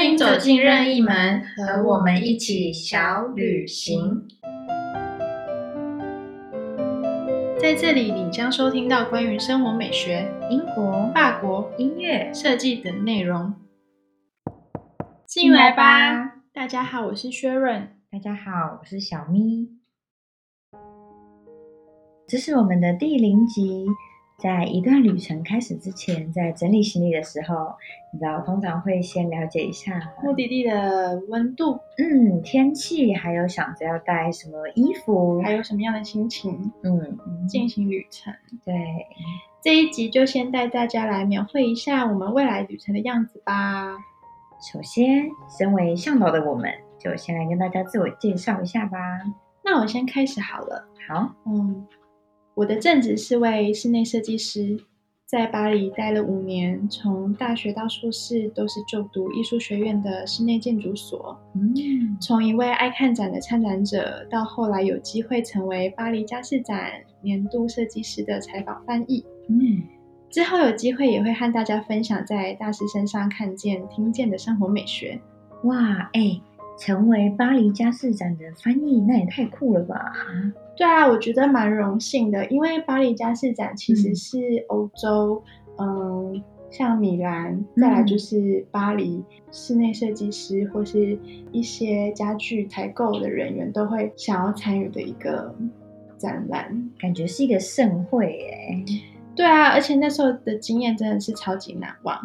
欢迎走进任意门，和我们一起小旅行。在这里，你将收听到关于生活美学、英国、法国、音乐、设计等内容。进来吧！大家好，我是薛润。大家好，我是小咪。这是我们的第零集。在一段旅程开始之前，在整理行李的时候，你知道通常会先了解一下目的地的温度，嗯，天气，还有想着要带什么衣服，还有什么样的心情，嗯，进行旅程。对，这一集就先带大家来描绘一下我们未来旅程的样子吧。首先，身为向导的我们，就先来跟大家自我介绍一下吧。那我先开始好了。好，嗯。我的正职是位室内设计师，在巴黎待了五年，从大学到硕士都是就读艺术学院的室内建筑所。嗯，从一位爱看展的参展者，到后来有机会成为巴黎家饰展年度设计师的采访翻译。嗯，之后有机会也会和大家分享在大师身上看见、听见的生活美学。哇，哎，成为巴黎家饰展的翻译，那也太酷了吧！对啊，我觉得蛮荣幸的，因为巴黎家饰展其实是欧洲，嗯，像米兰，再来就是巴黎室内设计师或是一些家具采购的人员都会想要参与的一个展览，感觉是一个盛会耶。对啊，而且那时候的经验真的是超级难忘。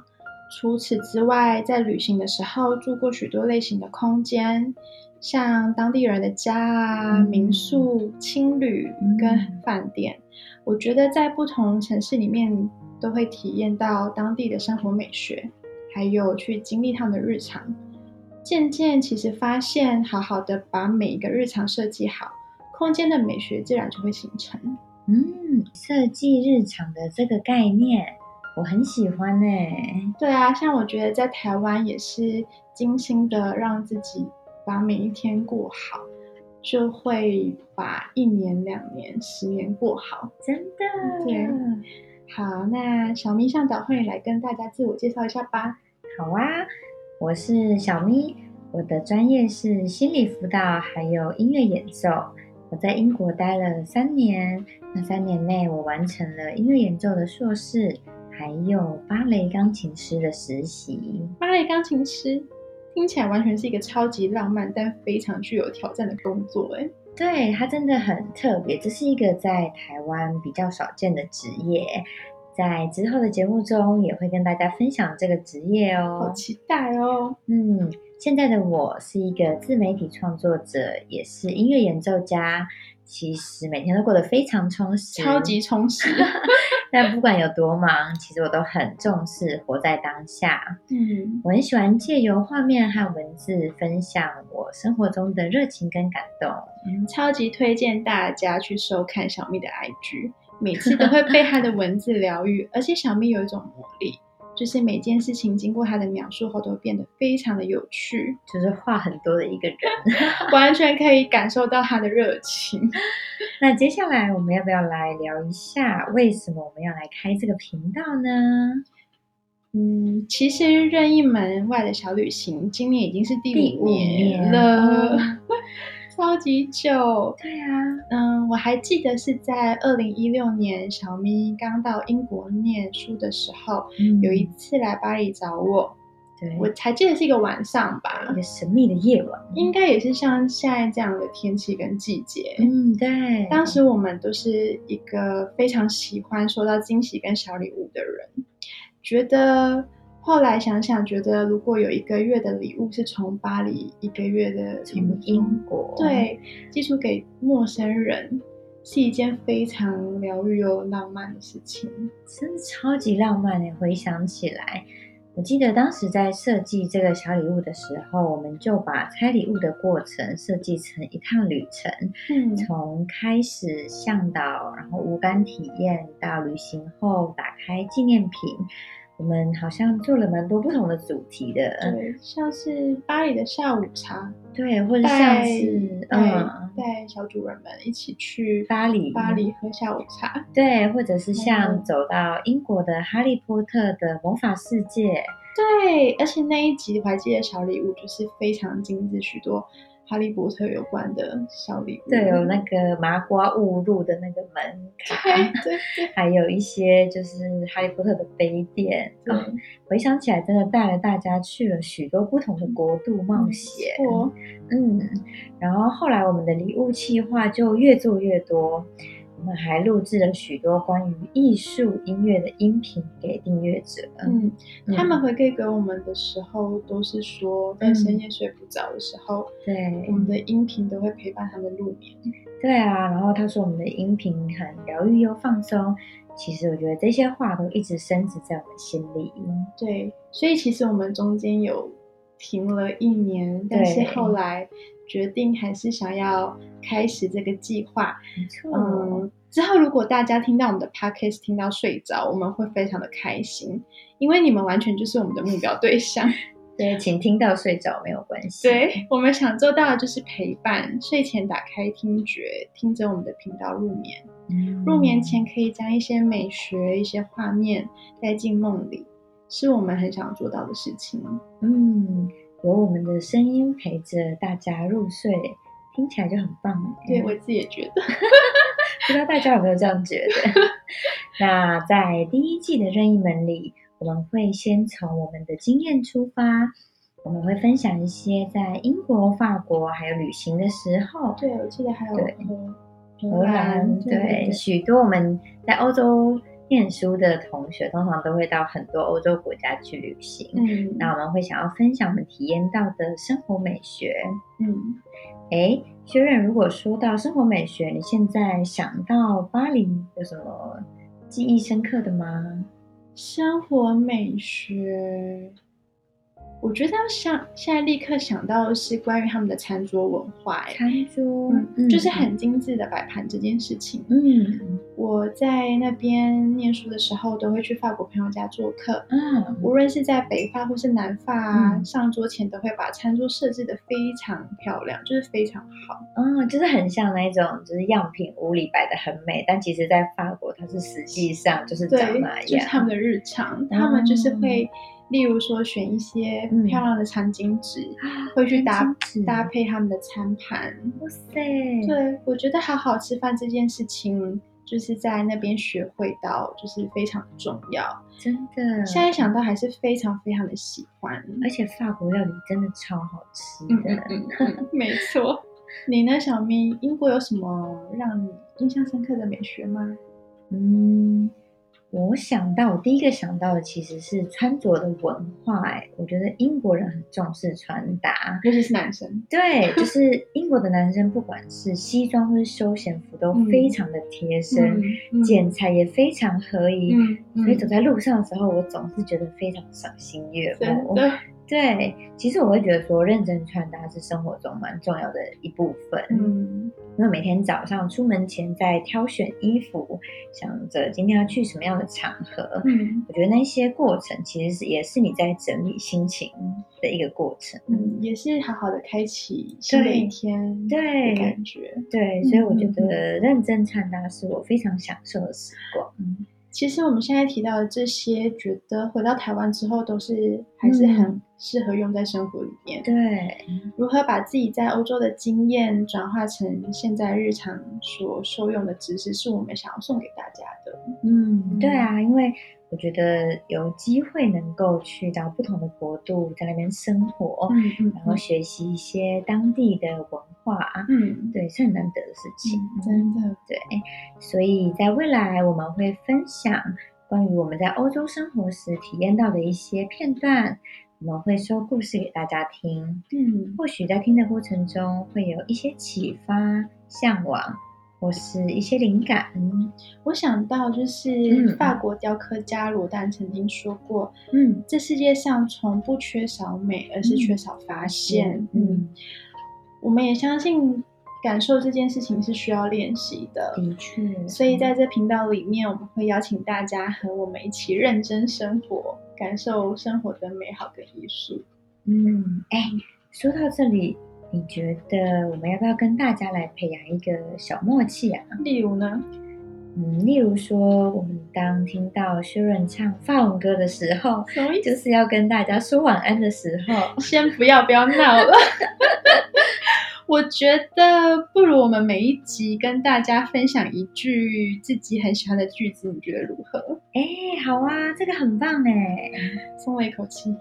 除此之外，在旅行的时候住过许多类型的空间。像当地人的家啊、民宿、青旅跟饭店，我觉得在不同城市里面都会体验到当地的生活美学，还有去经历他们的日常。渐渐，其实发现好好的把每一个日常设计好，空间的美学自然就会形成。嗯，设计日常的这个概念，我很喜欢呢。对啊，像我觉得在台湾也是精心的让自己。把每一天过好，就会把一年、两年、十年过好。真的，对。好，那小咪向导，欢迎来跟大家自我介绍一下吧。好啊，我是小咪，我的专业是心理辅导，还有音乐演奏。我在英国待了三年，那三年内我完成了音乐演奏的硕士，还有芭蕾钢琴师的实习。芭蕾钢琴师。听起来完全是一个超级浪漫但非常具有挑战的工作，哎，对，它真的很特别，这是一个在台湾比较少见的职业，在之后的节目中也会跟大家分享这个职业哦，好期待哦，嗯，现在的我是一个自媒体创作者，也是音乐演奏家。其实每天都过得非常充实，超级充实。但不管有多忙，其实我都很重视活在当下。嗯，我很喜欢借由画面和文字分享我生活中的热情跟感动。嗯，超级推荐大家去收看小蜜的 IG，每次都会被她的文字疗愈，而且小蜜有一种魔力。就是每件事情经过他的描述后，都变得非常的有趣。就是话很多的一个人，完全可以感受到他的热情。那接下来我们要不要来聊一下，为什么我们要来开这个频道呢？嗯，其实任意门外的小旅行，今年已经是第五年了。超级久，对啊，嗯，我还记得是在二零一六年小咪刚到英国念书的时候，有一次来巴黎找我，对。我才记得是一个晚上吧，一个神秘的夜晚，应该也是像现在这样的天气跟季节，嗯，对，当时我们都是一个非常喜欢收到惊喜跟小礼物的人，觉得。后来想想，觉得如果有一个月的礼物是从巴黎，一个月的从英国，对，寄出给陌生人，是一件非常疗愈又浪漫的事情，真的超级浪漫的。回想起来，我记得当时在设计这个小礼物的时候，我们就把拆礼物的过程设计成一趟旅程，嗯，从开始向导，然后无感体验，到旅行后打开纪念品。我们好像做了蛮多不同的主题的，对，像是巴黎的下午茶，对，或者像是嗯，带小主人们一起去巴黎，巴黎喝下午茶，对，或者是像走到英国的哈利波特的魔法世界，对，而且那一集我还记得小礼物就是非常精致，许多哈利波特有关的小礼物。对，有那个麻瓜误入的那个门卡，对对，还有一些就是哈利波特的杯垫。对，回想起来，真的带了大家去了许多不同的国度冒险。嗯，然后后来我们的礼物计划就越做越多。我们还录制了许多关于艺术音乐的音频给订阅者。嗯，他们回馈给我们的时候，都是说在深夜睡不着的时候，对我们的音频都会陪伴他们入眠。对啊，然后他说我们的音频很疗愈又放松。其实我觉得这些话都一直深植在我们心里。对，所以其实我们中间有停了一年，但是后来。决定还是想要开始这个计划。嗯，之后如果大家听到我们的 podcast 听到睡着，我们会非常的开心，因为你们完全就是我们的目标对象。对，请听到睡着没有关系。对我们想做到的就是陪伴，睡前打开听觉，听着我们的频道入眠。入眠前可以将一些美学、一些画面带进梦里，是我们很想做到的事情。嗯。有我们的声音陪着大家入睡，听起来就很棒。对我自己也觉得，不知道大家有没有这样觉得？那在第一季的任意门里，我们会先从我们的经验出发，我们会分享一些在英国、法国还有旅行的时候。对，我记得还有荷兰，对许多我们在欧洲。念书的同学通常都会到很多欧洲国家去旅行，嗯，那我们会想要分享我们体验到的生活美学，嗯，哎，学院，如果说到生活美学，你现在想到巴黎有什么记忆深刻的吗？生活美学。我觉得像现在立刻想到的是关于他们的餐桌文化，餐桌就是很精致的摆盘这件事情。嗯，我在那边念书的时候，都会去法国朋友家做客。嗯，无论是在北法或是南法，上桌前都会把餐桌设置的非常漂亮，就是非常好。嗯，就是很像那种，就是样品屋里摆的很美，但其实在法国它是实际上就是长那样，就是他们的日常，他们就是会。例如说，选一些漂亮的餐巾纸，会去搭搭配他们的餐盘。哇塞！对我觉得好好吃饭这件事情，就是在那边学会到，就是非常重要。真的，现在想到还是非常非常的喜欢。而且法国料理真的超好吃的。没错。你呢，小咪？英国有什么让你印象深刻的美学吗？嗯。我想到，我第一个想到的其实是穿着的文化。哎，我觉得英国人很重视穿搭，尤其是男生。对，就 是英国的男生，不管是西装或是休闲服，都非常的贴身，剪裁也非常合宜。所以走在路上的时候，我总是觉得非常赏心悦目。对，其实我会觉得说，认真穿搭是生活中蛮重要的一部分。嗯，因为每天早上出门前在挑选衣服，想着今天要去什么样的场合，嗯，我觉得那些过程其实是也是你在整理心情的一个过程，嗯，也是好好的开启新的一天，对，感觉，对，所以我觉得认真穿搭是我非常享受的时光。嗯其实我们现在提到的这些，觉得回到台湾之后都是还是很适合用在生活里面。对，如何把自己在欧洲的经验转化成现在日常所受用的知识，是我们想要送给大家的。嗯，对啊，因为。我觉得有机会能够去到不同的国度，在那边生活，嗯然后学习一些当地的文化，嗯，对，是很难得的事情，真的，对。所以在未来，我们会分享关于我们在欧洲生活时体验到的一些片段，我们会说故事给大家听，嗯，或许在听的过程中会有一些启发、向往。或是一些灵感，我想到就是法国雕刻家罗丹曾经说过：“嗯，这世界上从不缺少美，而是缺少发现。”嗯，我们也相信感受这件事情是需要练习的，的确。所以在这频道里面，我们会邀请大家和我们一起认真生活，感受生活的美好跟艺术。嗯，哎，说到这里。你觉得我们要不要跟大家来培养一个小默契啊？例如呢？嗯，例如说，我们当听到薛润唱法文歌的时候？就是要跟大家说晚安的时候。先不要不要闹了。我觉得不如我们每一集跟大家分享一句自己很喜欢的句子，你觉得如何？哎，好啊，这个很棒哎，松了一口气。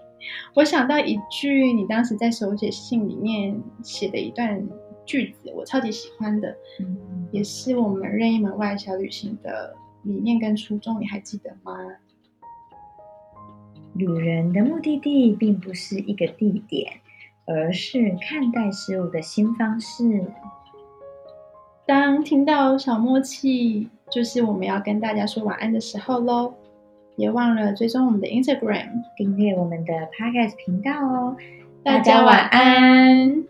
我想到一句你当时在手写信里面写的一段句子，我超级喜欢的，嗯，也是我们任意门外小旅行的理念跟初衷，你还记得吗？旅人的目的地并不是一个地点。而是看待事物的新方式。当听到小默契，就是我们要跟大家说晚安的时候喽。别忘了追踪我们的 Instagram，订阅我们的 Podcast 频道哦。大家晚安。